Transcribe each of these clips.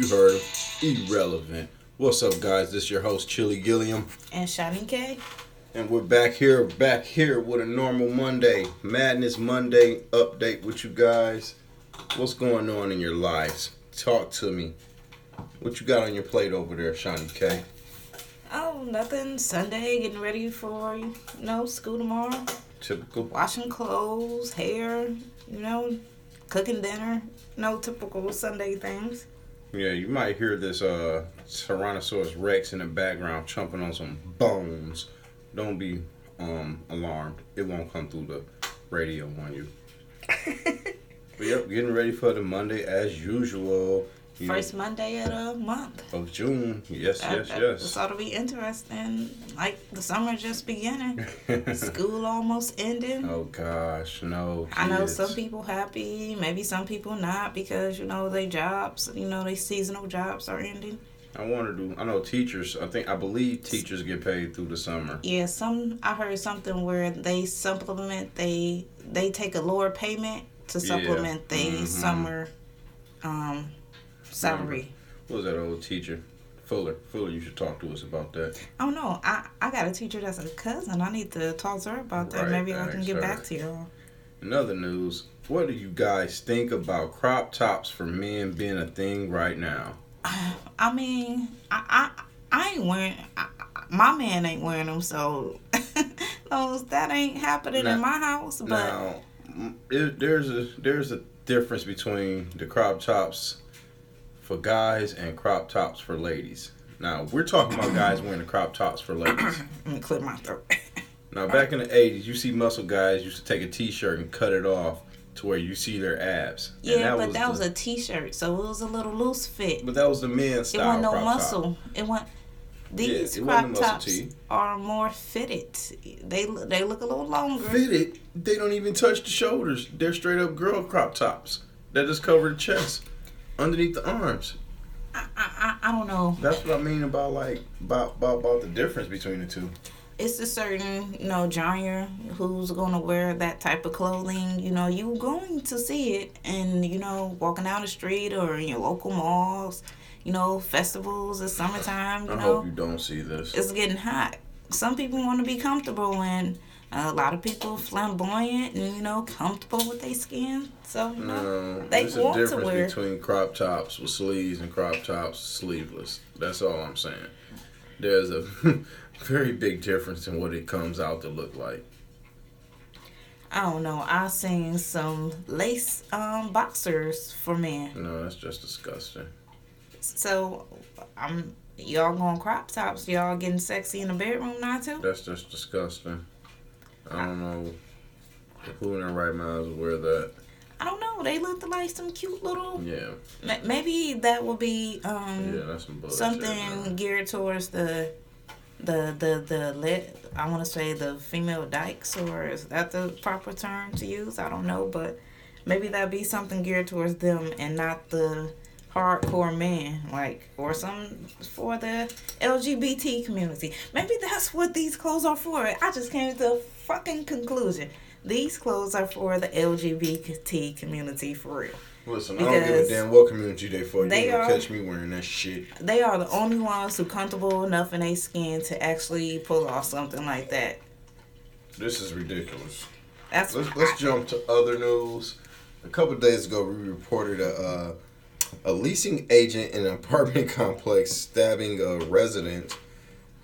You heard him. Irrelevant. What's up, guys? This is your host, Chili Gilliam. And Shani K. And we're back here, back here with a normal Monday, Madness Monday update with you guys. What's going on in your lives? Talk to me. What you got on your plate over there, Shani K? Oh, nothing. Sunday, getting ready for, you know, school tomorrow. Typical. Washing clothes, hair, you know, cooking dinner. No typical Sunday things. Yeah, you might hear this uh Tyrannosaurus Rex in the background chomping on some bones. Don't be um alarmed. It won't come through the radio on you. but yep, getting ready for the Monday as usual. You know, First Monday of the month. of June. Yes, That- yes, that- yes. This ought to be interesting. Like the summer just beginning. School almost ending. oh gosh, no. I know some people happy, maybe some people not because you know their jobs, you know, their seasonal jobs are ending. I want to do. I know teachers. I think I believe teachers get paid through the summer. Yeah, some I heard something where they supplement they they take a lower payment to Yeah, supplement their mhm. summer um salary. What was that old teacher? Fuller. Fuller, you should talk to us about that. Oh, Don't know. I I got a teacher that's a cousin. I need to talk to her about that. Right, Maybe I can get her. back to y'all. In other news, what do you guys think about crop tops for men being a thing right now? I mean, I I, I ain't wearing. I, my man ain't wearing them, so those that ain't happening Now- in my house. But now, there's a there's a difference between the crop tops for guys and crop tops for ladies. Now we're talking about guys wearing the crop tops for ladies. let me clear my throat. Now back in the '80s, you see muscle guys used to take a T-shirt and cut it off to where you see their abs. And yeah, but that the- was a t-shirt, so it was a little loose fit. But that was the men's It style. wasn't no crop top. muscle. It wasn't. These it crop tops tee. are more fitted. They they look a little longer. Fitted, they don't even touch the shoulders. They're straight up girl crop tops that just cover the chest, underneath the arms. I, I I don't know. That's what I mean about like about about, about the difference between the two. It's a certain you know genre who's gonna wear that type of clothing. You know, you're going to see it, and you know, walking down the street or in your local malls. You know, festivals. It's summertime. You I know, hope you don't see this. it's getting hot. Some people want to be comfortable, and a lot of people flamboyant and you know comfortable with their skin. So you know, No, they there's a want to difference wear. between crop tops with sleeves and crop tops sleeveless. That's all I'm saying. There's a very big difference in what it comes out to look like. I don't know. I seen some lace um boxers for men. No, that's just disgusting. So I'm y'all going crop tops. Y'all getting sexy in the bedroom now too. That's just disgusting. I don't know who in their right minds would wear that. I don't know. They looked like some cute little. Yeah, ma- Maybe that will be um yeah, that's some something geared towards the the the the let I want to say the female dykes or is that the proper term to use? I don't know, but maybe that'd be something geared towards them and not the hardcore man like or some for the LGBT community. Maybe that's what these clothes are for. I just came to a fucking conclusion. These clothes are for the LGBT community for real. Listen, I don't give a damn what community they for. You they are- catch me wearing that shit. they are the only ones who comfortable enough in their skin to actually pull off something like that. This is ridiculous. That's Let's let's jump to other news. A couple days ago, we reported a uh, a leasing agent in an apartment complex stabbing a resident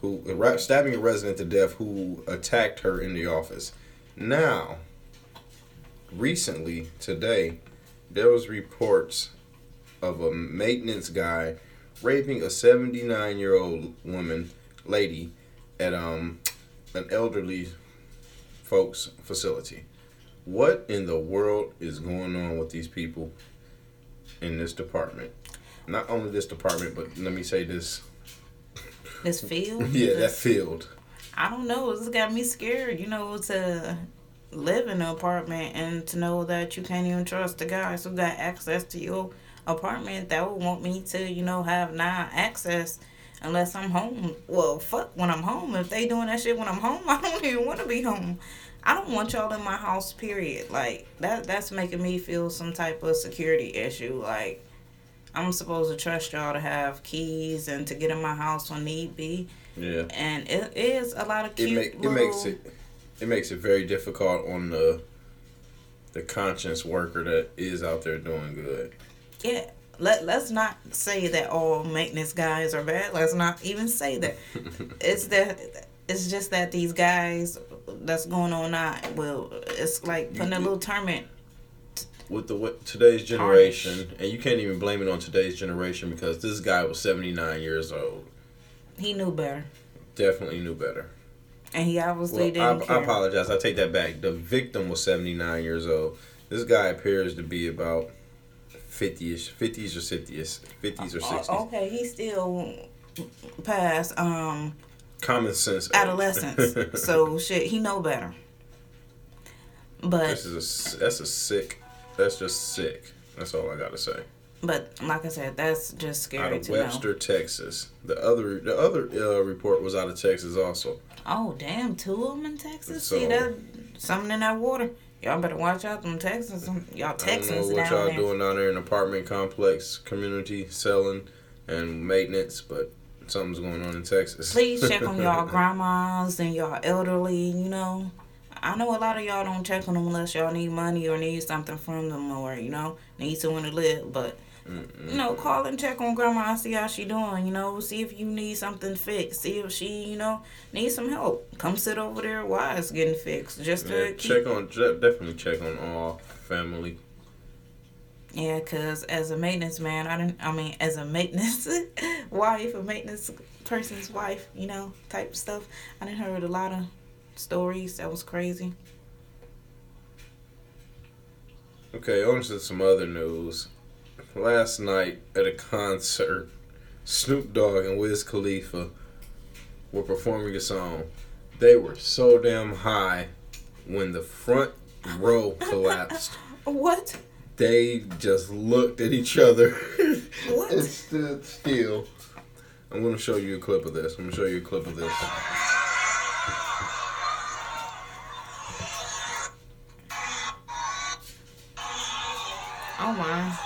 who stabbing a resident to death who attacked her in the office. Now, recently today, there was reports of a maintenance guy raping a 79 year old woman lady at um an elderly folks facility. What in the world is going on with these people in this department? Not only this department, but let me say this. this field. Yeah, that field. I don't know. It's got me scared. You know, to live in an apartment and to know that you can't even trust the guys who got access to your apartment. That would want me to, you know, have non access unless I'm home. Well, fuck when I'm home. If they doing that shit when I'm home, I don't even want to be home. I don't want y'all in my house. Period. Like that. That's making me feel some type of security issue. Like I'm supposed to trust y'all to have keys and to get in my house when need be. Yeah. And it is a lot of It cute. make it little, makes it it makes it very difficult on the the conscience worker that is out there doing good. Yeah. Let let's not say that all maintenance guys are bad. Let's not even say that. it's that it's just that these guys that's going on now will it's like putting a little tournament. With the what, today's generation, and you can't even blame it on today's generation because this guy was 79 years old. He knew better. Definitely knew better. And he obviously Well, I, didn't I care. apologize. I take that back. The victim was 79 years old. This guy appears to be about 50ish, 50s or 60s, 50s or 60s. Oh, okay, he still past um Common sense. adolescence. so shit, he know better. But this is a that's a sick. That's just sick. That's all I gotta say. but like I said, that's just Out scary of to know. Webster, Texas. The other the other uh, report was out of Texas also. Oh damn, two of them in Texas. So- See that something in that water. Y'all better watch out them Texans. Y'all I don't Texans know what y'all there. doing down there in apartment complex community selling and maintenance, but something's going on in Texas. Please check on y'all grandmas and y'all elderly. You know, I know a lot of y'all don't check on them unless y'all need money or need something from them or you know need someone to live. But Mm-mm. you know, call and check on grandma and see how she doing. You know, see if you need something fixed. See if she, you know, needs some help. Come sit over there while it's getting fixed. Just to Yeah, keep check on definitely check on all family. Yeah, cause as a maintenance man, I didn't. I mean, as a maintenance wife, a maintenance person's wife, you know, type stuff. I didn't heard a lot of stories that was crazy. Okay, on to some other news. Last night at a concert, Snoop Dogg and Wiz Khalifa were performing a song. They were so damn high when the front row collapsed. What? They just looked at each other and stood still. I'm gonna show you a clip of this. I'm gonna show you a clip of this. Oh my!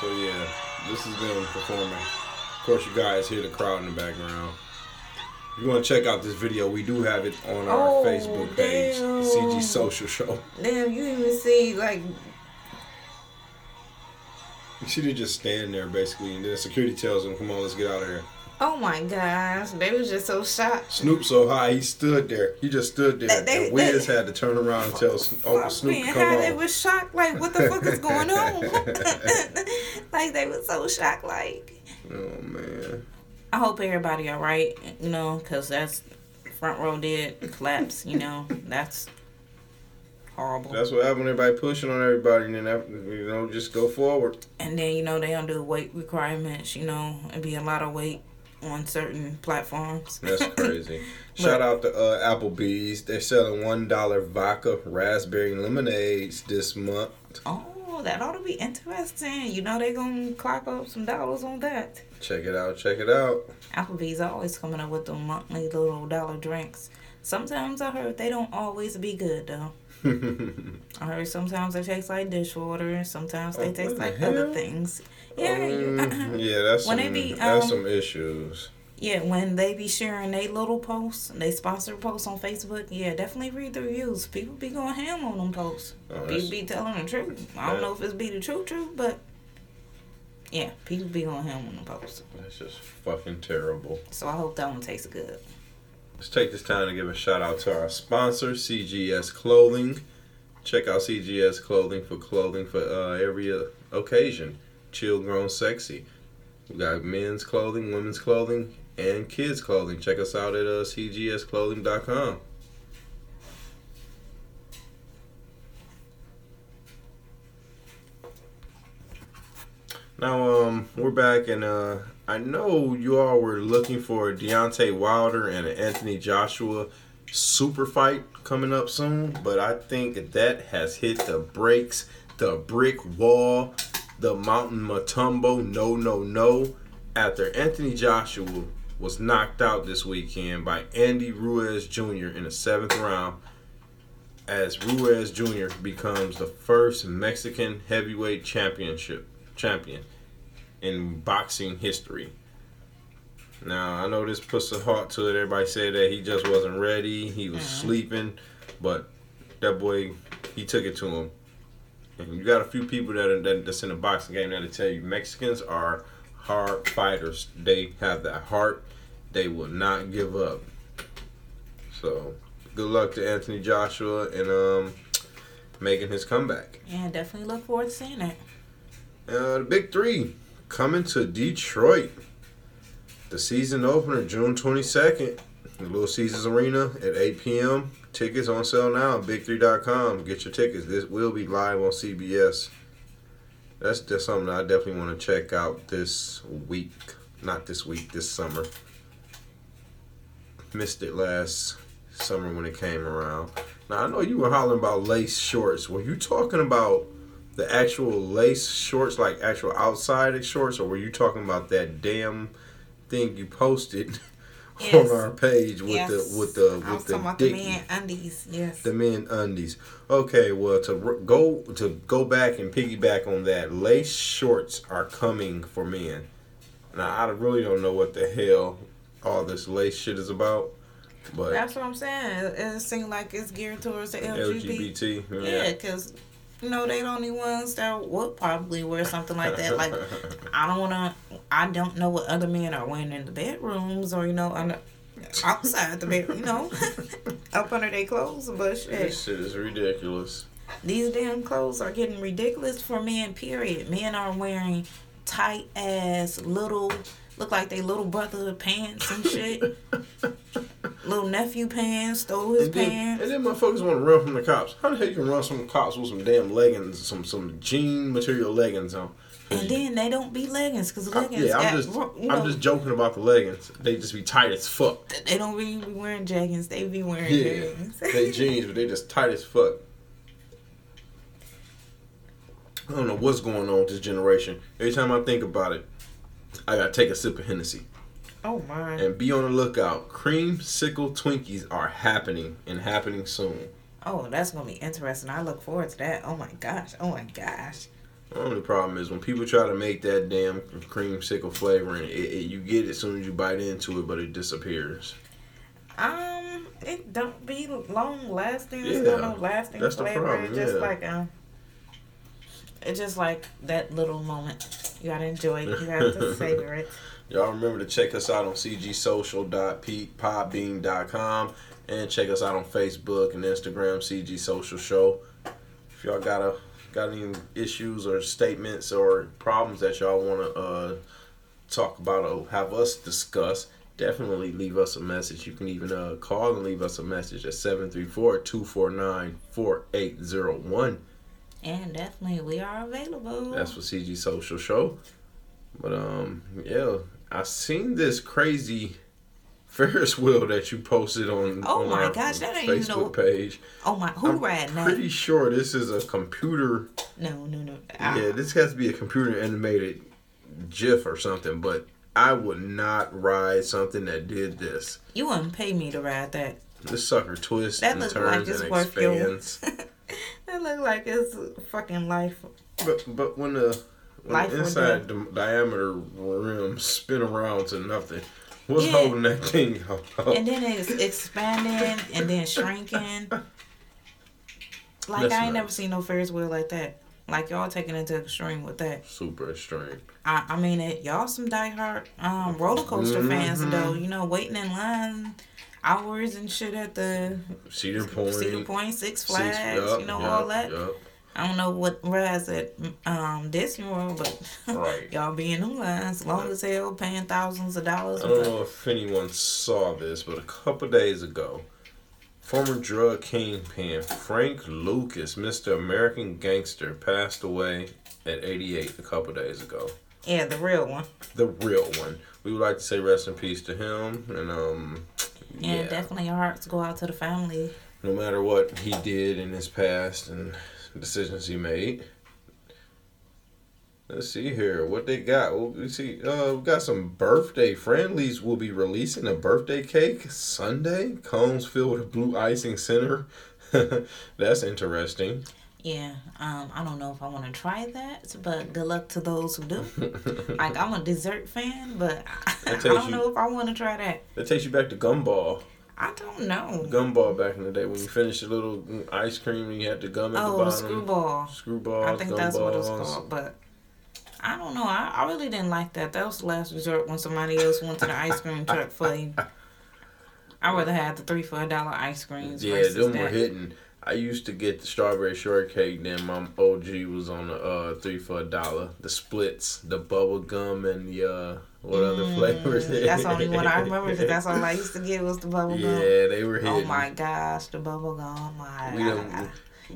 So yeah, this is them performing. Of course, you guys hear the crowd in the background. You want to check out this video, we do have it on our Oh, Facebook page, damn. CG Social Show. Damn, you even see like see, they just stand there basically, and then security tells them, "Come on, let's get out of here." oh my gosh, they was just so shocked. Snoop so high, he stood there. He just stood there, They- they- and Wiz they- had to turn around and tell Uncle oh, Fuck Snoop to high, come they on. was shocked. Like, what the fuck is going on? like they was so shocked. Like, Oh man. I hope everybody all right, you know, because that's front row did collapse, you know, that's horrible. That's what happened. Everybody pushing on everybody, and then that, you know, just go forward. And then, you know, they don't do weight requirements, you know, it'd be a lot of weight on certain platforms. That's crazy. Shout out to uh, Applebee's. They're selling one dollar vodka raspberry lemonades this month. oh, that ought to be interesting. You know, they gonna clock up some dollars on that. Check it out. Check it out. Applebee's always coming up with the monthly little dollar drinks. Sometimes I heard they don't always be good though. I heard sometimes they taste like dishwater, sometimes they Oh, taste what the like other things. Yeah, you, Um, yeah, that's When some, they be, that's um, some issues. Yeah. When they be sharing they little posts, they sponsor posts on Facebook. Yeah, definitely read the reviews. People be going ham on them posts. Oh, People be telling the truth. I don't know if it's be the true truth, but yeah, people be going ham on them posts. that's just fucking terrible. So I hope that one tastes good. Let's take this time to give a shout out to our sponsor, CGS Clothing. Check out CGS Clothing for clothing for uh, every uh, occasion. Chill, grown, sexy. We got men's clothing, women's clothing, and kids clothing. Check us out at uh, cgsclothing.com. Now, um, we're back, and uh, I know you all were looking for Deontay Wilder and an Anthony Joshua super fight coming up soon, but I think that has hit the brakes, the brick wall, the mountain Mutombo. No, no, no. After Anthony Joshua was knocked out this weekend by Andy Ruiz Jr. in the seventh round as Ruiz Jr. becomes the first Mexican heavyweight championship champion in boxing history. Now I know this puts a heart to it. Everybody said that he just wasn't ready. He was sleeping, but that boy, he took it to him. And you got a few people that are that, that's in the boxing game that'll tell you Mexicans are hard fighters. They have that heart. They will not give up. So good luck to Anthony Joshua and um making his comeback. Yeah, definitely look forward to seeing it. Uh, the big three coming to Detroit. The season opener, June 22nd. The Little Caesars Arena at 8 p.m. Tickets on sale now at big3.com. Get your tickets. This will be live on CBS. That's just something I definitely want to check out this week. Not this week, this summer. Missed it last summer when it came around. Now, I know you were hollering about lace shorts. Were you talking about the actual lace shorts, like actual outside shorts, or were you talking about that damn thing you posted Yes. on our page with yes. the with the with the talking about the man undies. Yes. the men undies? Okay, well to go to go back and piggyback on that, lace shorts are coming for men. Now I really don't know what the hell all this lace shit is about, but That's what I'm saying. It, it seems like it's geared towards the LGBT. LGBT, Yeah, because you know they the only ones that would probably wear something like that. Like I don't wanna. I don't know what other men are wearing in the bedrooms or you know under, outside the bed. You know, up under their clothes. But shit, this shit is ridiculous. these damn clothes are getting ridiculous for men. Period. Men are wearing tight ass little. Look like they little brother pants and shit. little nephew pants, stole his And then, pants. and then motherfuckers want to run from the cops. How the hell you can run from the cops with some damn leggings, some some jean material leggings on? And then they don't be leggings because I- leggings yeah, I'm got, just you know, I'm just joking about the leggings. They just be tight as fuck. they don't really be wearing jeggings. They be wearing Yeah, jeggings. they jeans, but they just tight as fuck. I don't know what's going on with this generation. Every time I think about it, I gotta take a sip of Hennessy oh my. and be on the lookout. Creamsicle Twinkies are happening and happening soon. Oh, that's gonna be interesting. I look forward to that. Oh my gosh. Oh my gosh. The only problem is when people try to make that damn creamsicle flavoring, it, it, you get it as soon as you bite into it, but it disappears. Um, it don't be long lasting. It's not no lasting that's the problem, It's just yeah. like um, it's just like that little moment. You gotta enjoy it. You gotta savor it. Y'all remember to check us out on cgsocial.podbean.com and check us out on Facebook and Instagram, CG Social Show. If y'all got a got any issues or statements or problems that y'all want to uh, talk about or have us discuss, definitely leave us a message. You can even uh, call and leave us a message at 734-249-4801. And definitely, we are available. That's for CG Social Show. But um, yeah, I seen this crazy Ferris wheel that you posted on, Oh on my our gosh, that ain't Facebook no- page. oh my, who I'm that? Pretty sure this is a computer. No, no, no. Ah, Yeah, this has to be a computer animated GIF or something. But I would not ride something that did this. You wouldn't pay me to ride that. This sucker twists That and turns like it's and expands. that look like it's fucking life. But but when the Life the inside di- diameter rim spin around to nothing, what's Yeah. holding that thing up? And then it's expanding and then shrinking. Like That's I ain't nice. never seen no Ferris wheel like that. Like y'all taking it to extreme with that. Super extreme. I, I mean it. Y'all some diehard um roller coaster fans Mhm. though. You know, waiting in line hours and shit at the Cedar Point. Cedar Point, Six Six- Flags. yup, you know yup, all that. yup. I don't know what rides at um Disney World, but Right. y'all be in them lines long as hell, paying thousands of dollars. I don't know if anyone saw this, but a couple days ago, former drug kingpin Frank Lucas, Mr. American Gangster, passed away at 88 a couple days ago. Yeah, the real one. The real one. We would like to say rest in peace to him, and um, Yeah, yeah, definitely our hearts go out to the family. no matter what he did in his past and decisions he made. Let's see here what they got. Well, we see, uh, we got some birthday friendlies. We'll be releasing a birthday cake Sunday. Cones filled with blue icing center. That's interesting. Yeah, um, I don't know if I want to try that, but good luck to those who do. like I'm a dessert fan, but I, I don't you- know if I want to try that. That takes you back to gumball. I don't know. Gumball back in the day when you finished a little ice cream and you had the gum at the Oh, the bottom. screwball. Screwballs. I think that's what it's called, but I don't know. I, I really didn't like that. That was the last resort when somebody else went to the ice cream truck for you. I rather have the three for a dollar ice creams. Yeah, them that. were hitting. I used to get the strawberry shortcake. Then my OG was on the uh, three for a dollar. The splits, the bubble gum, and the uh, what other Mm, flavors? That's the only one I remember because that's all I used to get was the bubble gum. Yeah, they were hitting. Oh my gosh, the bubble gum. My We done-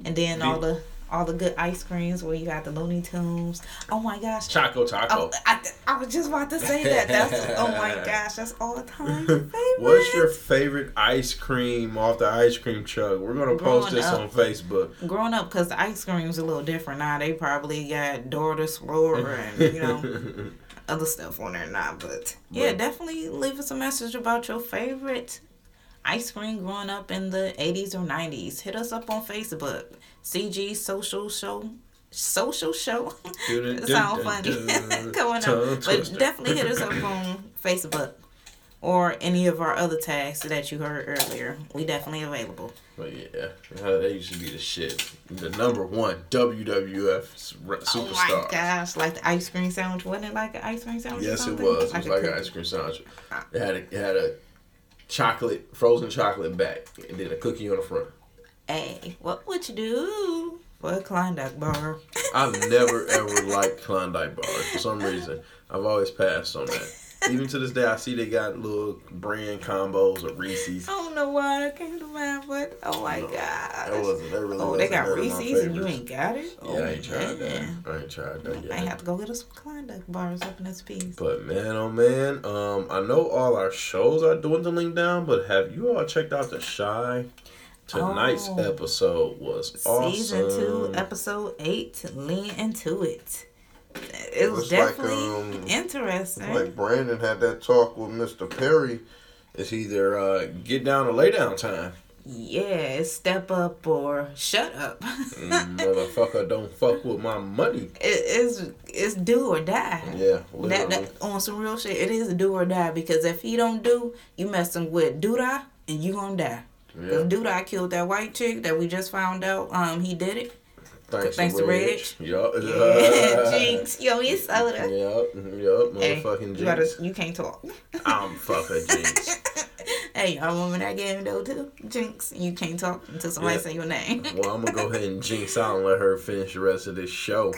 and then all the all the good ice creams where you got the Looney Tunes. Oh my gosh. Choco Taco. Oh, I, I was just about to say that. That's oh my gosh, that's all the time favorite. What's your favorite ice cream off the ice cream truck? We're gonna post this up. on Facebook. growing up? Because the ice cream's a little different now. They probably got the Explorer and you know other stuff on there or not, But yeah, But- definitely leave us a message about your favorite ice cream growing up in the 80s or 90s. Hit us up on Facebook. CG Social Show. Social Show. It sound funny coming up. But definitely hit us up on Facebook or any of our other tags that you heard earlier. We definitely available. But yeah, that used to be the shit. The number one WWF s- r- Oh my superstar. gosh, like the ice cream sandwich. Wasn't it like an ice cream sandwich? or yes, it was. It was like an ice cream sandwich. Ah. It had a, it had a chocolate, frozen chocolate back, and then a cookie on the front. Hey, what would you do for a Klondike bar? I've never ever liked Klondike bars for some reason. I've always passed on that. Even to this day, I see they got little brand combos of Reese's. I don't know why that came to mind, but oh my No, gosh. That wasn't. That really Oh, they got none of my Reese's and you ain't got it? Yeah, I ain't tried that. I ain't tried that yet. I have to go get us some Klondike bars up in this piece. But man, oh man, um, I know all our shows are dwindling down, but have you all checked out the Chi? Tonight's Oh. episode was awesome. Season two, episode eight, lean into it. It was It's like, definitely um, interesting. Like Brandon had that talk with Mr. Perry. It's either uh, get down or lay down time. yeah, it's step up or shut up. Mm, Motherfucker, don't fuck with my money. it is it's do or die. Yeah, That, that on some real shit, it is do or die because if he don't do, you messing with Douda and you gonna die. Because yeah. Douda killed that white chick that we just found out. Um, he did it. Thanks, thanks to Reg. Yup. Yeah, Jinx, yo, you soda. Yup. Yup. Hey, Motherfucking you, gotta, Jinx. you can't talk. I'm fucking Jinx. hey, I remember that game though too. Jinx, you can't talk until somebody Yeah. say your name. Well, I'm gonna go ahead and jinx out and let her finish the rest of this show.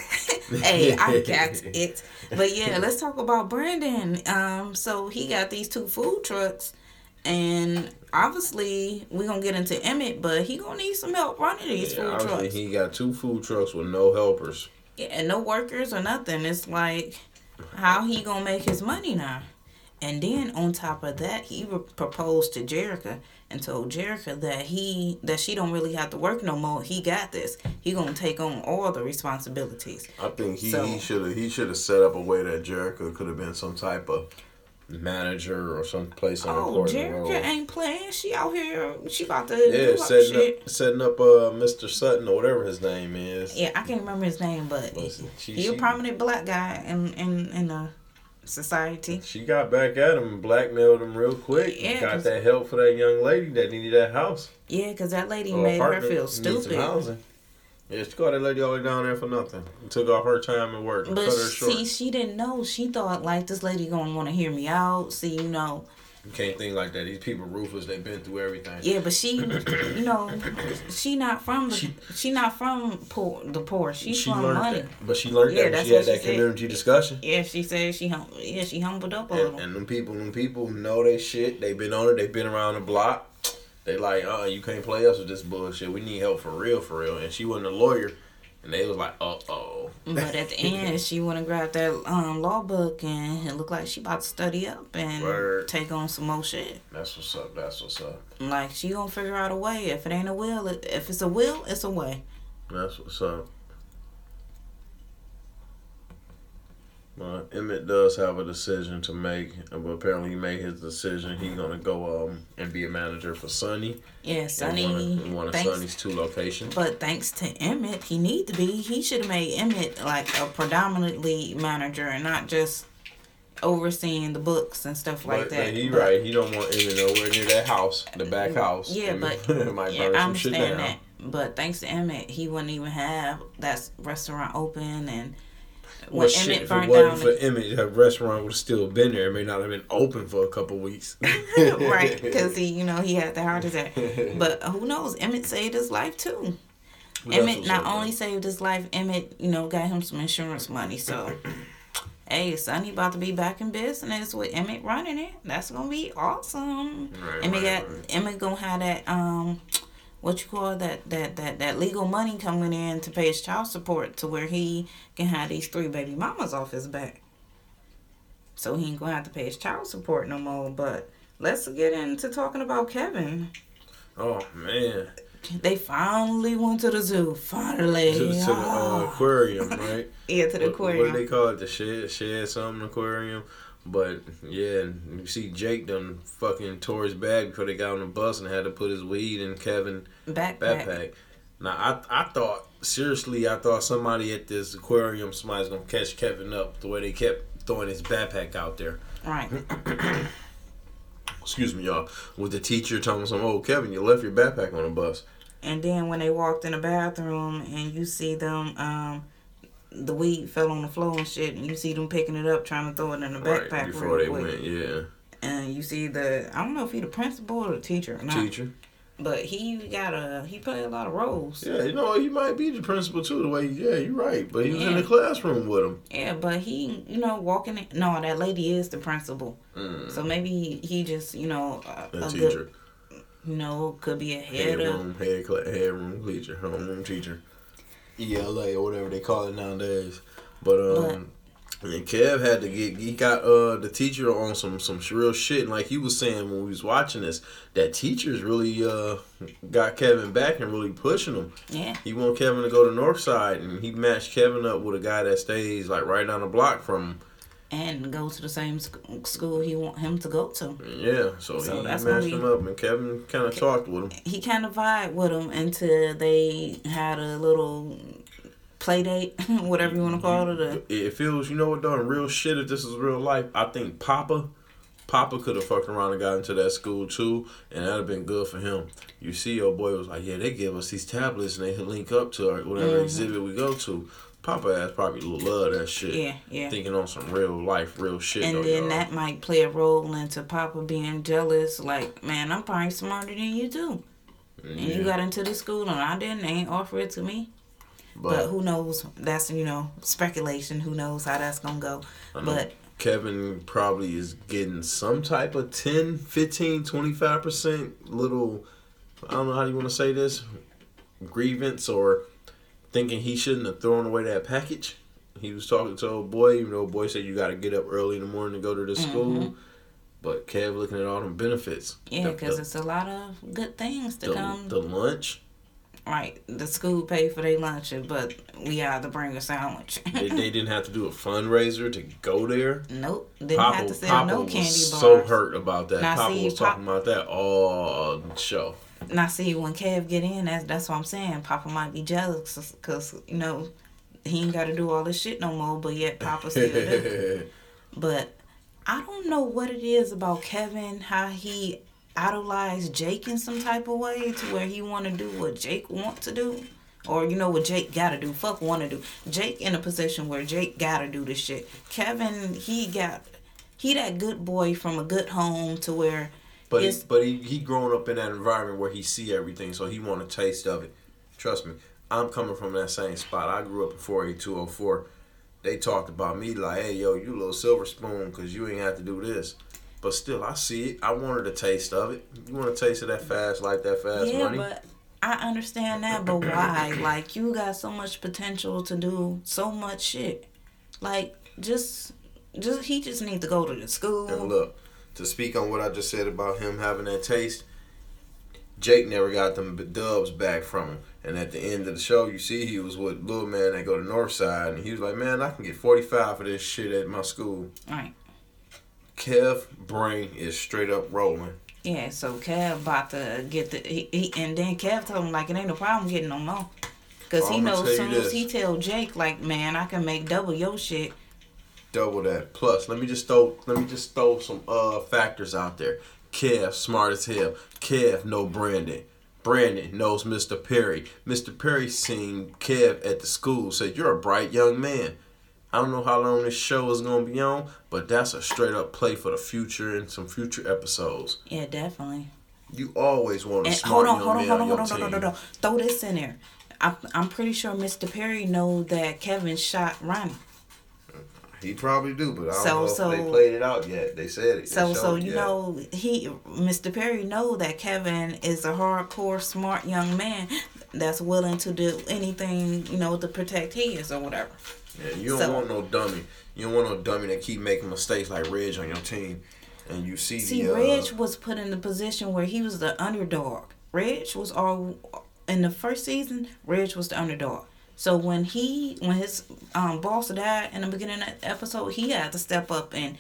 hey, I got it. But yeah, let's talk about Brandon. Um, so he got these two food trucks, and obviously we're gonna get into Emmett, but he gonna need some help running these Yeah, food trucks. he got two food trucks with no helpers. Yeah, and no workers or nothing. It's like, how he gonna make his money now? And then on top of that, he proposed to Jerrika and told Jerrika that he that she don't really have to work no more. He got this. He gonna take on all the responsibilities. I think he So- he should have he should have set up a way that Jerrika could have been some type of Manager or some place on Oh, Jerrika road. ain't playing. She out here. She about to Yeah, setting shit. up, setting up, uh, Mr. Sutton or whatever his name is. Yeah, I can't remember his name, but Listen, she, he a prominent black guy in in in the society. she got back at him, blackmailed him real quick. Yeah, got that help for that young lady that needed that house. Yeah, cause that lady made her feel stupid. Housing. Yeah, she got that lady all the way down there for nothing. Took off her time and work But cut her short. see, she didn't know. She thought like this lady gonna want to hear me out. See, you know. You can't think like that. These people ruthless. They've been through everything. Yeah, but she, you know, she not from the. She- She, not from poor. The poor. She's she from learned money. that, but she learned Yeah, that when that's she had what she that said. community discussion. Yeah, she said she hum. Yeah, she humbled up a And, little. and them people, them people know they shit. They been on it. They been around the block. They like, uh, you can't play us with this bullshit. We need help for real, for real. And she wasn't a lawyer, and they was like, uh oh. But at the end, she went and grabbed that um, law book, and it looked like she about to study up and Word. take on some more shit. That's what's up. That's what's up. Like she gonna figure out a way. If it ain't a will, if it's a will, it's a way. That's what's up. Well, Emmett does have a decision to make, but apparently he made his decision. He's gonna go um and be a manager for Sonny. Yeah, in Sonny. one of, one of thanks- Sonny's two locations. But thanks to Emmett, he need to be. He should have made Emmett like a predominantly manager and not just overseeing the books and stuff like that. but he But- right. He don't want Emmett nowhere near that house, the back house. Yeah, but might yeah, I some shit down. understand that. But thanks to Emmett, he wouldn't even have that restaurant open. And when Well, shit, Emmett if it burned wasn't down, for Emmett, that restaurant would have still been there. It may not have been open for a couple weeks. right? Because he, you know, he had the heart attack. But who knows? Emmett saved his life too. That's Emmett not only saved his life, Emmett, you know, got him some insurance money. So, hey, Sonny about to be back in business with Emmett running it. That's gonna be awesome. Right, Emmett right, got right. Emmett gonna have that um, what you call that that that that legal money coming in to pay his child support to where he can have these three baby mamas off his back. So he ain't gonna have to pay his child support no more. But let's get into talking about Kevin. Oh man, They finally went to the zoo. Finally. to, to the uh, Ah. aquarium, right? Yeah, to the What- What, do they call it? The Shedd, Shedd something aquarium. But yeah, you see Jake done fucking tore his bag before they got on the bus and had to put his weed in Kevin backpack. backpack. Now I I thought seriously I thought somebody at this aquarium somebody's gonna catch Kevin up the way they kept throwing his backpack out there. Right. Excuse me, y'all. With the teacher telling him, "Oh, Kevin, you left your backpack on the bus." And then when they walked in the bathroom and you see them, um, the weed fell on the floor and shit, and you see them picking it up, trying to throw it in the backpack right before real they quick. went, yeah. And you see the, I don't know if he the principal or the teacher or not, Teacher. but he got a, he played a lot of roles. Yeah, you know he might be the principal too. The way, yeah, you're right. But he was in the classroom with him. Yeah, but he, you know, walking. In, no, that lady is the principal. Mm, So maybe he, he just, you know, a, a teacher, good, you know, could be a head head of. room, head head room teacher, homeroom teacher, ELA or whatever they call it nowadays. But um, and Kev had to get he got uh the teacher on some some real shit. And like he was saying when we was watching this, that teachers really uh got Kevin back and really pushing him. Yeah. He want Kevin to go to Northside, and he matched Kevin up with a guy that stays like right down the block from him. And go to the same sc- school he want him to go to. Yeah, so, So he, that's matched him up, and Kevin kind of talked with him. He kind of vibe with him until they had a little play date, whatever you want to call it. It feels, you know what, though, real shit, if this is real life, I think Papa, Papa could have fucked around and got into that school too, and that'd have been good for him. You see, your boy was like, yeah, they give us these tablets and they link up to our, whatever Mhm. exhibit we go to. Papa ass probably love that shit. yeah, yeah. Thinking on some real life, real shit. And though, then y'all. that might play a role into Papa being jealous. Like, man, I'm probably smarter than you too. And you got into the school and I didn't. They ain't offer it to me. But, who knows? That's you know speculation. Who knows how that's gonna go? But Kevin probably is getting some type of 10, 15, 25% little, I don't know how you want to say this, grievance or thinking he shouldn't have thrown away that package. He was talking to old boy, even though old boy said you got to get up early in the morning to go to the school. But Kev looking at all them benefits. Mm-hmm. yeah, because it's a lot of good things to the, come. the lunch. Right, the school pay for their lunch, but we had to bring a sandwich. they, they didn't have to do a fundraiser to go there. nope, didn't Papa, have to sell Papa no candy bars. so hurt about that. Now, Papa see, was Pop- talking about that all show. Now, see, when Kev get in, that's that's what I'm saying. Papa might be jealous because you know he ain't got to do all this shit no more, but yet Papa still do. But I don't know what it is about Kevin, how he idolized Jake in some type of way to where he want to do what Jake want to do. Or you know what Jake gotta do. Fuck wanna do. Jake in a position where Jake gotta do this shit. Kevin, he got he that good boy from a good home to where But It's- but he he grown up in that environment where he see everything, so he want a taste of it. Trust me, I'm coming from that same spot. I grew up in 48204. They talked about me like, "Hey, yo, you little silver spoon, cause you ain't have to do this." But still, I see it. I wanted a taste of it. You want a taste of that fast life, that fast yeah, money? but I understand that, but why? like you got so much potential to do so much shit. Like just just he just need to go to the school. And look, to speak on what I just said about him having that taste, Jake never got them dubs back from him. And at the end of the show, you see he was with little man that go to North Side, and he was like, "Man, I can get forty five for this shit at my school." Right. Kev brain is straight up rolling. Yeah, so Kev about to get the he, he and then Kev told him like it ain't no problem getting no more. Cause he knows soon as he tell Jake like man I can make double your shit. Double that. Plus, let me just throw let me just throw some uh factors out there. Kev, smart as hell. Kev no Brandon. Brandon knows Mr. Perry. Mr. Perry seen Kev at the school. Said, "You're a bright young man." I don't know how long this show is gonna be on, but that's a straight up play for the future and some future episodes. Yeah, definitely. You always want And smart hold on, young hold on, man hold on, hold on hold on, team. no, no, no. Throw this in there. I'm, I'm pretty sure Mr. Perry know that Kevin shot Ronnie. He probably do, but I don't So- know if so- they played it out yet. They said it. So, so you yet. know, he, Mr. Perry, know that Kevin is a hardcore, smart young man that's willing to do anything, you know, to protect his or whatever. Yeah, you don't So- want no dummy. You don't want no dummy that keep making mistakes like Reg on your team. And you see, See, the, uh, Reg was put in the position where he was the underdog. Reg was all in the first season. Reg was the underdog. So when he, when his um, boss died in the beginning of the episode, he had to step up and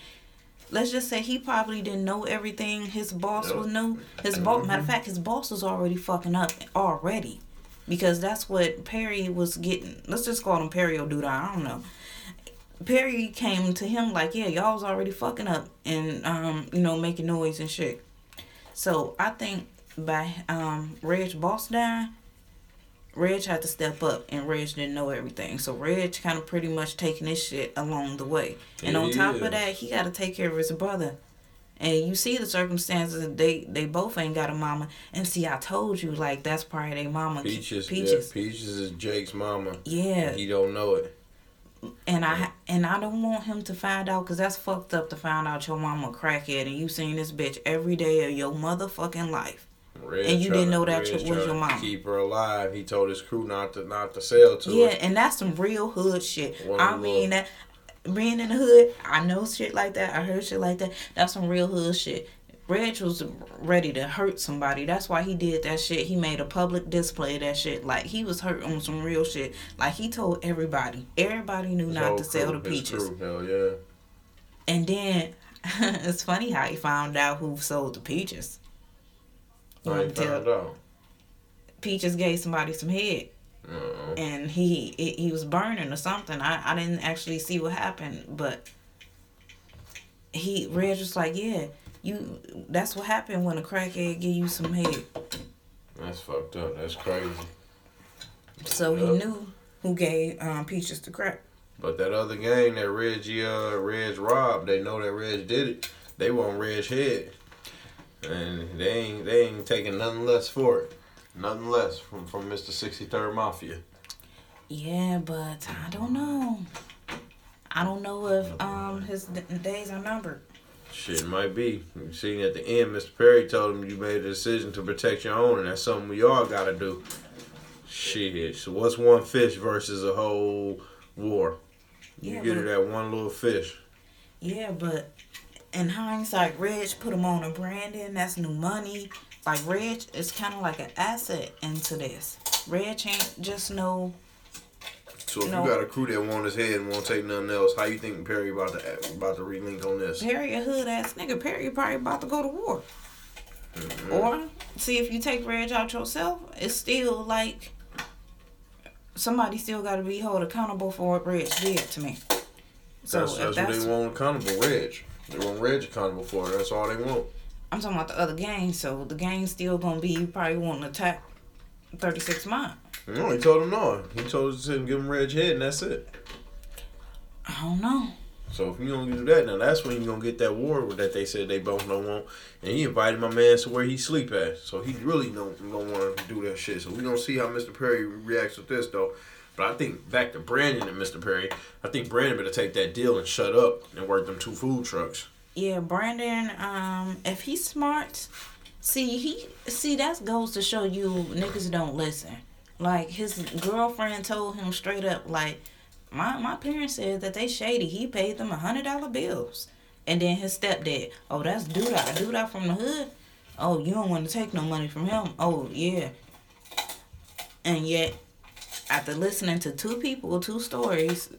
let's just say he probably didn't know everything his boss Yep. was new. His boss, matter of fact, his boss was already fucking up already, because that's what Perry was getting. Let's just call him Perry or Douda. I don't know. Perry came to him like, yeah, y'all was already fucking up and um, you know, making noise and shit. So I think by um Reg boss dying, Reg had to step up and Reg didn't know everything. So Reg kind of pretty much taking his shit along the way. And Yeah, on top of that, he got to take care of his brother. And you see the circumstances they they both ain't got a mama. And see, I told you like that's probably their mama. Peaches, Peaches. Yeah, Peaches is Jake's mama. Yeah. He don't know it. And I and I don't want him to find out because that's fucked up to find out your mama crackhead and you seen this bitch every day of your motherfucking life. Reg And you didn't know that was your mama. Keep her alive. He told his crew not to not to sell to Yeah, her. and that's some real hood shit. One I mean that being in the hood, I know shit like that. I heard shit like that. That's some real hood shit. Reg was ready to hurt somebody. That's why he did that shit. He made a public display of that shit. Like he was hurt on some real shit. Like he told everybody. Everybody knew His not to sell the crew, peaches. Hell yeah. And then it's funny how he found out who sold the peaches. You I wanna ain't tell- found out. Peaches gave somebody some head, Uh-uh. and he he, he was burning or something. I, I didn't actually see what happened, but he Reg was like, yeah, you. That's what happened when a crackhead give you some head. That's fucked up. That's crazy. So he knew who gave um, Peaches the crack. But that other gang that Reggie uh Reg robbed, they know that Reg did it. They want Reg head. And they ain't they ain't taking nothing less for it. Nothing less from, from Mr. 63rd Mafia. Yeah, but I don't know. I don't know if um his d- days are numbered. Shit might be. You see at the end, Mr. Perry told him you made a decision to protect your own, and that's something we all gotta do. Shit. So what's one fish versus a whole war? You Yeah, get but- it at one little fish. Yeah, but in hindsight, Reg put him on a branding. That's new money. Like Reg is kind of like an asset into this. Reg ain't just no. So if No. you got a crew that want his head and won't take nothing else, how you think Perry about to about to relink on this? Perry a hood ass nigga. Perry probably about to go to war. Mm-hmm. Or see if you take Reg out yourself, it's still like somebody still got to be held accountable for what Reg did to me. So that's that's, that's, what they want accountable, Reg. They want Reg accountable for it. That's all they want. I'm talking about the other gang. So the gang still gonna be you probably want to attack 36 mile. No, he told him no. He told us to give him Reg head, and that's it. I don't know. So if you don't do that, now that's when you gonna get that war that they said they both don't want. And he invited my man to where he sleep at. So he really don't don't want to do that shit. So we gonna see how Mr. Perry reacts with this though. But I think back to Brandon and Mr. Perry. I think Brandon better take that deal and shut up and work them two food trucks. Yeah, Brandon. Um, if he's smart, see he see that goes to show you niggas don't listen. Like his girlfriend told him straight up, like my my parents said that they shady. He paid them a hundred dollar bills, and then his stepdad. Oh, that's Douda. Douda from the hood. Oh, you don't want to take no money from him. Oh yeah. And yet, after listening to two people, two stories,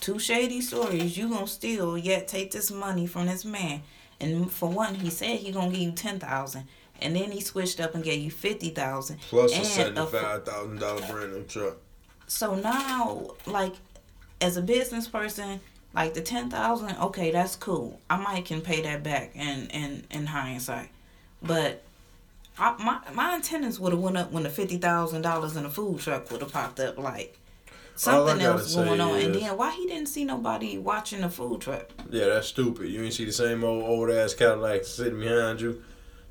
two shady stories, you gonna still yet take this money from this man. And for one, he said he gonna give you ten thousand, and then he switched up and gave you fifty thousand Plus a seventy five thousand dollar brand new truck. So now, like, as a business person, like the ten thousand, okay, that's cool. I might can pay that back in in in hindsight, but. I, my my antennas would have went up when the fifty thousand dollars in a food truck would have popped up. Like something else going on, and then why he didn't see nobody watching the food truck? Yeah, that's stupid. You ain't see the same old old ass Cadillac sitting behind you.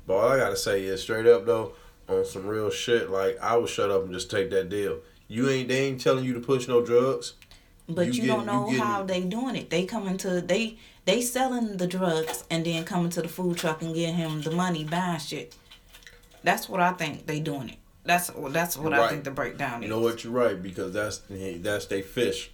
But all I gotta say is straight up though, on some real shit, like I would shut up and just take that deal. You ain't they ain't telling you to push no drugs. But You you, getting- don't know getting- how they doing it. They coming to they they selling the drugs and then coming to the food truck and getting him the money buying shit. That's what I think they doing it. That's that's what I Right. think the breakdown is. You know what? You're right because that's that's they fish.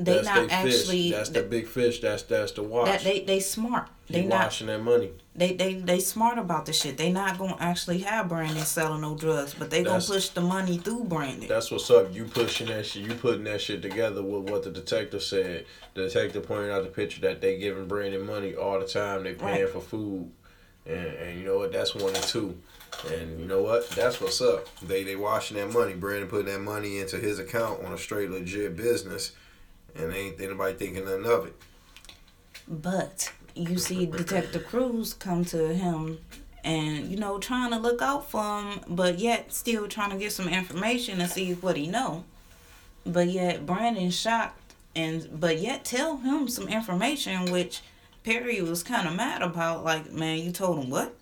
They that's not they actually fish. That's the big fish. That's that's the watch. that they they smart. They He not washing that money. they, they they smart about the shit. They not gonna actually have Brandon selling no drugs, but they gonna push the money through Brandon. That's what's up. You pushing that shit. You putting that shit together with what the detective said. The detective pointed out the picture that they giving Brandon money all the time. They paying Right. for food, and, and you know what? That's one and two. And you know what? That's what's up. They they washing that money. Brandon putting that money into his account on a straight legit business, and ain't anybody thinking nothing of it. But you see Detective Cruz come to him and, you know, trying to look out for him, but yet still trying to get some information and see what he know. But yet Brandon shocked and but yet tell him some information which Perry was kind of mad about. Like, man, you told him what?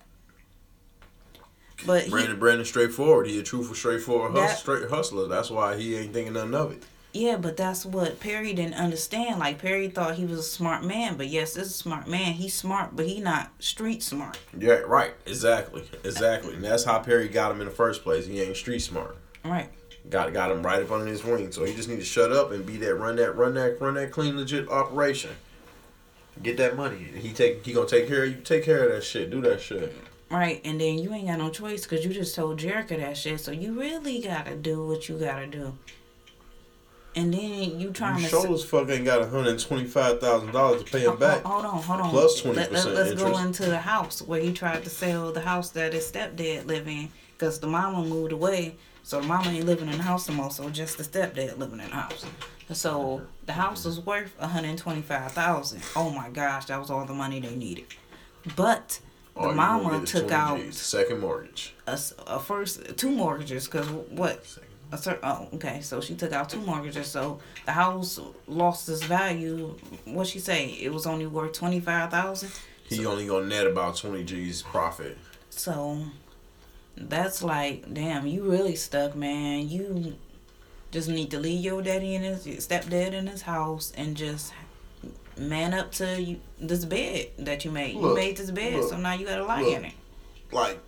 But he, Brandon, Brandon, straightforward. He a truthful, straightforward That- straight hustler. That's why he ain't thinking nothing of it. Yeah, but that's what Perry didn't understand. Like Perry thought he was a smart man, but yes, this is a smart man. He's smart, but he not street smart. Yeah, right. Exactly, exactly. And that's how Perry got him in the first place. He ain't street smart. Right. Got got him right up under his wing. So he just need to shut up and be that run that run that run that clean legit operation. Get that money. He take he gonna take care of you. Take care of that shit. Do that shit. Right, and then you ain't got no choice because you just told Jerrika that shit. So you really gotta do what you gotta do. And then you trying to sure as fuck ain't got hundred twenty five thousand dollars to pay him Hold- back. Hold on, hold on. Plus Let, 20% let, us go into the house where he tried to sell the house that his stepdad live in because the mama moved away. So the mama ain't living in the house no more. So just the stepdad living in the house. So the house was worth one hundred twenty five thousand. Oh my gosh, that was all the money they needed. But the oh, All mama took out G's. second mortgage. A, a first two mortgages because what Second. a cer oh okay so she took out two mortgages so the house lost its value what she say it was only worth 25000 He only gonna net about twenty G's profit. so that's like damn you really stuck man you just need to leave your daddy in his stepdad in his house and just man up to you this bed that you made you made this bed look, so now you gotta lie look. in it Like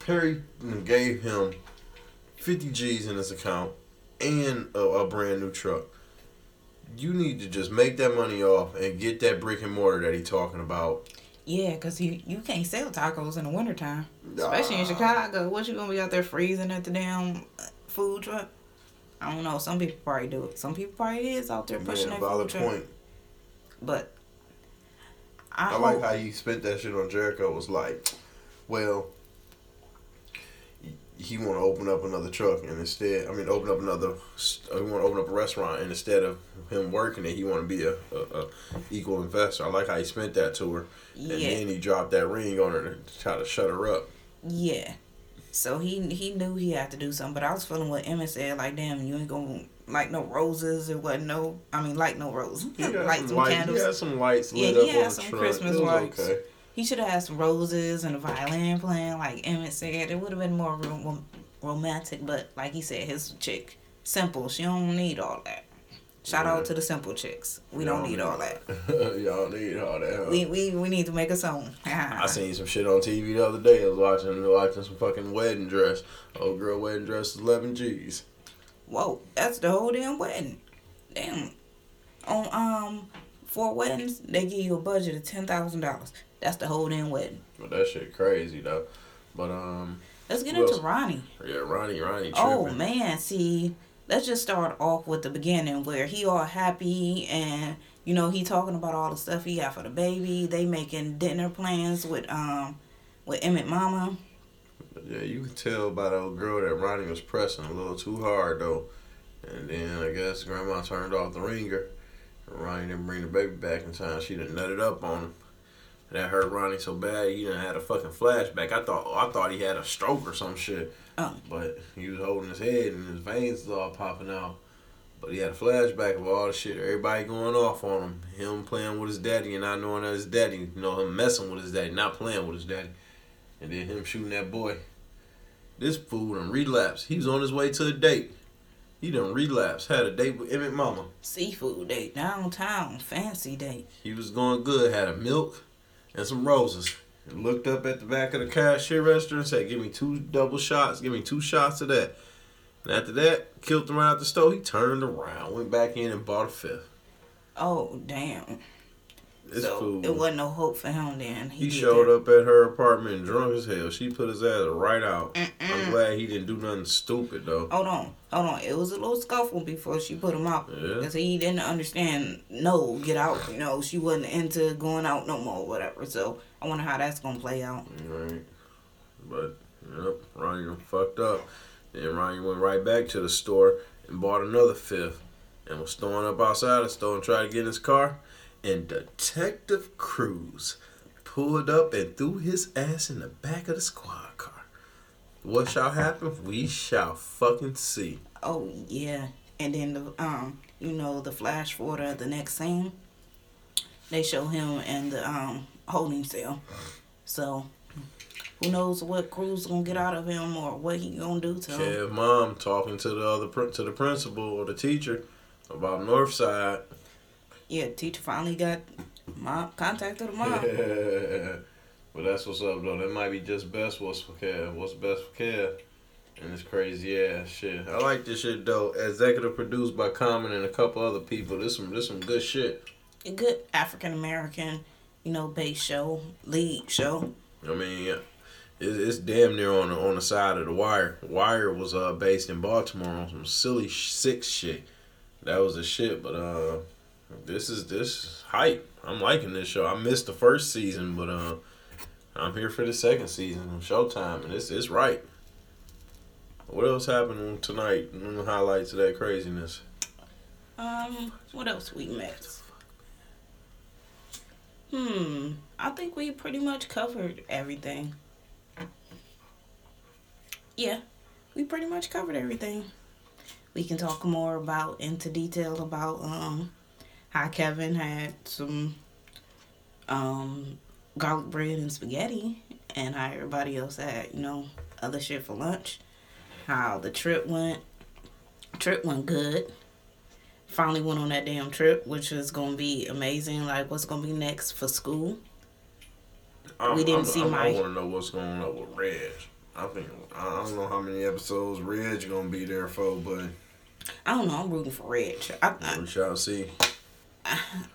Perry gave him fifty G's in his account and a, a brand new truck. You need to just make that money off and get that brick and mortar that he talking about. Yeah, because you, you can't sell tacos in the wintertime. Especially in Chicago. What you gonna be out there freezing at the damn uh, food truck? I don't know. Some people probably do it. Some people probably is out there pushing valid food truck. point. But I, I like how you spent that shit on Jerrika. Was like, well, he want to open up another truck, and instead, I mean, open up another. st- uh, He want to open up a restaurant, and instead of him working it, he want to be a, a, a equal investor. I like how he spent that to her, and yeah, then he dropped that ring on her to try to shut her up. yeah. So he he knew he had to do something. But I was feeling what Emmett said. Like, damn, you ain't gonna like no roses. It wasn't no. I mean, like no roses. He got like some, some lights. candles. He had some lights Yeah, lit he up had on some the truck. Christmas it was lights. okay. He should have had some roses and a violin playing, like Emmett said. It would have been more rom- romantic, but like he said, his chick simple. She don't need all that. Shout Yeah. out to the simple chicks. We don't need all that. Y'all need all that. huh? We we we need to make a song. I seen some shit on TV the other day. I was watching watching some fucking wedding dress. Old girl wedding dress is eleven G's. Whoa, that's the whole damn wedding. Damn. On um for weddings, they give you a budget of ten thousand dollars. That's the whole damn wedding. But that shit crazy though. But um, Let's get into else? Ronnie. Yeah, Ronnie, Ronnie. Oh man, see, let's just start off with the beginning where he all happy and you know he talking about all the stuff he got for the baby. They making dinner plans with um with Emmett Mama. Yeah, you can tell by that old girl that Ronnie was pressing a little too hard though. And then I guess grandma turned off the ringer. And Ronnie didn't bring the baby back in time. She done nutted up on him. That hurt Ronnie so bad he done had a fucking flashback. I thought I thought he had a stroke or some shit. Oh. But he was holding his head and his veins was all popping out. But he had a flashback of all the shit, everybody going off on him. Him playing with his daddy and not knowing that his daddy, you know, him messing with his daddy, not playing with his daddy. And then him shooting that boy. This fool done relapsed. He was on his way to a date. He done mm-hmm. relapsed. Had a date with Emmett Mama. Seafood date downtown, fancy date. He was going good. Had a milk and some roses. And looked up at the back of the cashier register and said, "Give me two double shots. Give me two shots of that." And after that, killed him right out the store. He turned around, went back in and bought a fifth. Oh damn! This so fool. it wasn't no hope for him then. He did showed that. up at her apartment drunk as hell. She put his ass right out. I'm glad he didn't do nothing stupid though. Hold on, hold on. It was a little scuffle before she put him out. Yeah. Because he didn't understand, no, get out. You know, she wasn't into going out no more, whatever. So I wonder how that's going to play out. Right. But, yep, Ronnie fucked up. Then Ronnie went right back to the store and bought another fifth and was throwing up outside the store and tried to get in his car. And Detective Cruz pulled up and threw his ass in the back of the squad car. What shall happen? We shall fucking see. Oh, yeah. And then, the um, you know, the flash forward of the next scene, they show him in the um holding cell. So, who knows what Cruz to get out of him or what he to do to him. Kev mom talking to the other to the principal or the teacher about Northside. Yeah, teacher finally got mom contacted the mom. but that's what's up though. That might be just best what's for care. What's best for care. And this crazy ass shit. I like this shit though. Executive produced by Common and a couple other people. This some this some good shit. a good African American, you know, based show, lead show. I mean, yeah, it's, it's damn near on the on the side of the wire. Wire was uh based in Baltimore on some silly six shit. That was the shit. But uh, this is this hype. I'm liking this show. I missed the first season, but uh, I'm here for the second season on Showtime, and it's it's right. What else happened tonight? the highlights of that craziness. Um, what else we missed? Hmm, I think we pretty much covered everything. Yeah, we pretty much covered everything. We can talk more about into detail about um how Kevin had some um garlic bread and spaghetti and how everybody else had, you know, other shit for lunch. How the trip went. Trip went good finally went on that damn trip, which is gonna be amazing. Like, what's gonna be next for school? I'm, We didn't I'm- see I'm- I want to know what's going on with Reg. I think I don't know how many episodes Reg gonna be there for, but I don't know. I'm rooting for Reg. I, I, we shall see.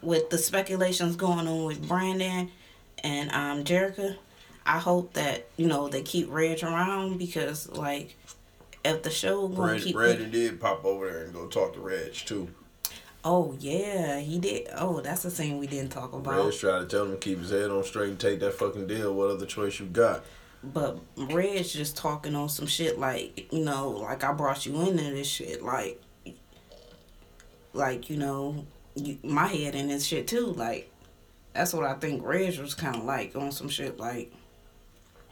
With the speculations going on with Brandon and um Jerrika, I hope that you know they keep Reg around because like if the show Brandon, keep Brandon did pop over there and go talk to Reg too. oh yeah he did oh that's the scene we didn't talk about Reg tried to tell him to keep his head on straight and take that fucking deal. What other choice you got? but Reg just talking on some shit like you know like I brought you into this shit like like you know my head in this shit too like that's what I think Reg was kind of like on some shit like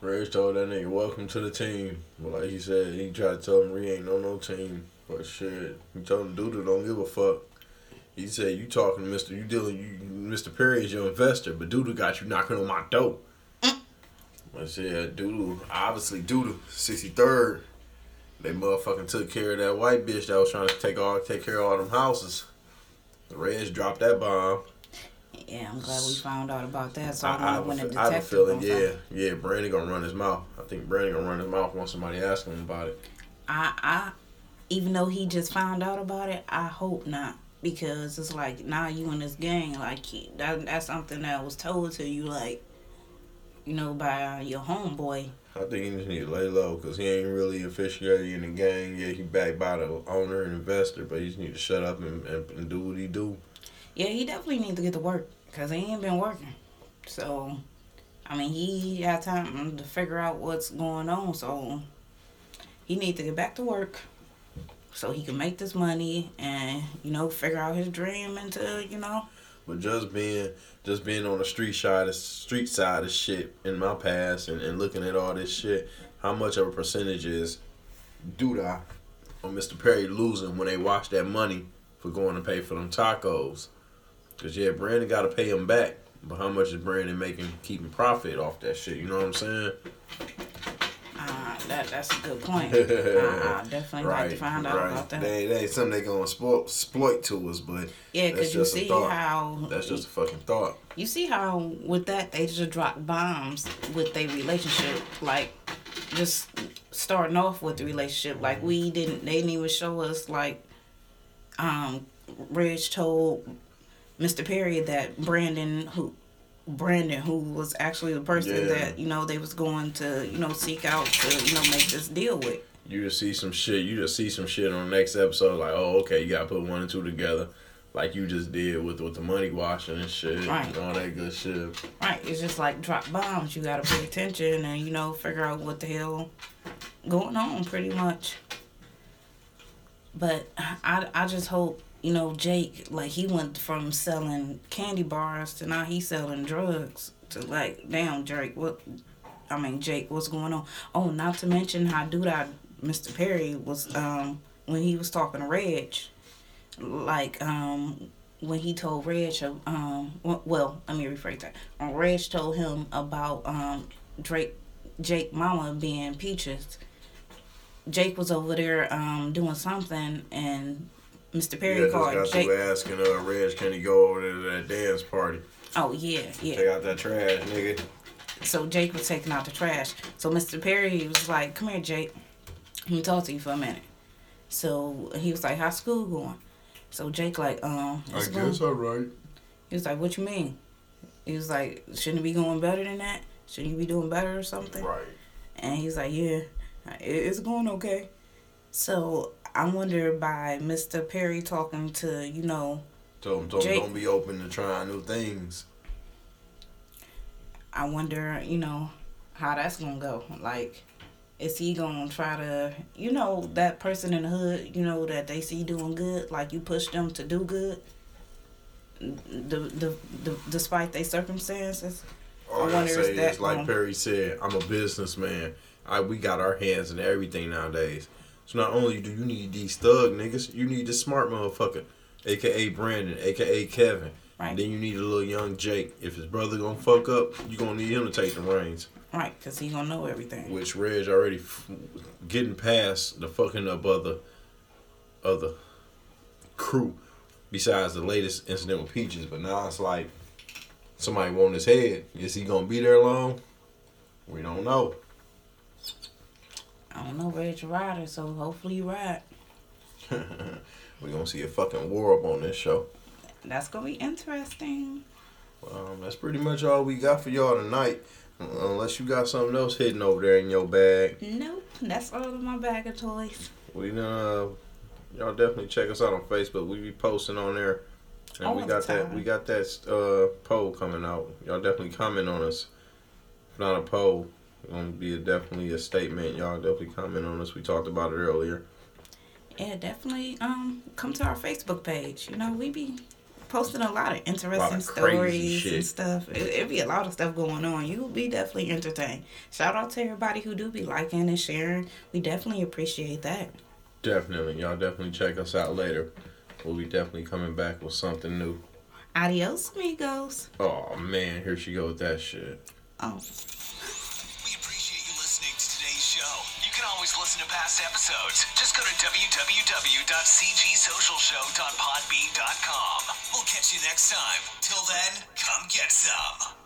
Reg told that nigga, "Welcome to the team." But like he said, he tried to tell him, "We ain't on no team." But shit, he told him, "Dude, don't give a fuck." He said, "You talking to Mister? You dealing? You Mister Perry is your investor, but Douda got you knocking on my door." Mm. But shit, Douda, obviously Douda, sixty third. They motherfucking took care of that white bitch that was trying to take all take care of all them houses. The Reds dropped that bomb. yeah I'm glad we found out about that so I, I, I, when a- I have a feeling, yeah, yeah. Brandon gonna run his mouth. I think Brandon gonna run his mouth once somebody asks him about it. I I even though he just found out about it I hope not because it's like now you in this gang like that that's something that was told to you like you know, by uh, your homeboy. I think he just need to lay low because he ain't really officiating in the gang. Yeah, he backed by the owner and investor, but he just need to shut up and, and, and do what he do. Yeah, he definitely needs to get to work because he ain't been working. So, I mean, he had time to figure out what's going on. So, he needs to get back to work so he can make this money and you know figure out his dream into you know. But just being just being on the street side of street side of shit in my past and, and looking at all this shit, how much of a percentage is Douda or Mr. Perry losing when they watch that money for going to pay for them tacos? Cause yeah, Brandon got to pay him back, but how much is Brandon making keeping profit off that shit? You know what I'm saying? That that's a good point. uh, I definitely like to find out about that. They, they something they gonna exploit, exploit to us, but Yeah, because you see how that's just a fucking thought. you see how with that they just drop bombs with their relationship, like just starting off with the relationship. Like we didn't, they didn't even show us like, um, Reg told Mr. Perry that Brandon who. Brandon, who was actually the person Yeah. that you know they was going to you know seek out to you know make this deal with. You just see some shit. You just see some shit on the next episode. Like, oh, okay, you gotta put one and two together, like you just did with with the money washing and shit, Right. and all that good shit. Right, it's just like drop bombs. You gotta pay attention and you know figure out what the hell going on, pretty much. But I, I just hope you know Jake like he went from selling candy bars to now he's selling drugs to like damn Jake what I mean Jake what's going on? Oh, not to mention how dude I Mr. Perry was um when he was talking to Reg, like um when he told Reg, um, well, let me rephrase that. Reg told him about um Drake, Jake Mama being Peaches, Jake was over there um doing something, and Mr. Perry yeah, just called got Jake. through asking uh, Reg, can he go over there to that dance party? Oh yeah, yeah. Take out that trash, nigga. So Jake was taking out the trash. So Mr. Perry was like, "Come here, Jake. Let me talk to you for a minute." So he was like, "How's school going?" So Jake like, um, I it's going- guess all right. He was like, "What you mean?" He was like, "Shouldn't it be going better than that? Shouldn't you be doing better or something?" Right. And he's like, "Yeah, it's going okay." So I wonder by Mr. Perry talking to you know, Told him, told Jake- don't be open to trying new things. I wonder you know how that's gonna go. Like, is he gonna try to you know that person in the hood you know that they see doing good like you push them to do good. The, the, the, despite their circumstances, All I, wonder is say that is, like um, Perry said, I'm a businessman. I we got our hands in everything nowadays. So not only do you need these thug niggas, you need the smart motherfucker, aka Brandon, aka Kevin. Right. Then you need a little young Jake. If his brother gonna fuck up, you gonna need him to take the reins. right? Because he gonna know everything. Which Reg already f- getting past the fucking up other other crew. Besides the latest incident with Peaches, but now it's like somebody want his head. Is he gonna be there long? We don't know. I don't know Reg a rider, so hopefully you ride. We're gonna see a fucking war up on this show. That's gonna be interesting. Um, that's pretty much all we got for y'all tonight. Unless you got something else hidden over there in your bag. Nope, that's all in my bag of toys. We uh, y'all definitely check us out on Facebook. We be posting on there, and All we got that we got that uh poll coming out. Y'all definitely comment on us. If not a poll, gonna be a, definitely a statement. Y'all definitely comment on us. We talked about it earlier. Yeah, definitely um come to our Facebook page. You know, we be posting a lot of interesting Lot of stories and stuff. It, it be a lot of stuff going on. You'll be definitely entertained. Shout out to everybody who do be liking and sharing. We definitely appreciate that. Definitely, y'all definitely check us out later. We'll be definitely coming back with something new. Adios, amigos. Oh man, here she go with that shit. Oh. Always listen to past episodes. Just go to www.cgsocialshow.podbean.com. We'll catch you next time. Till then, come get some.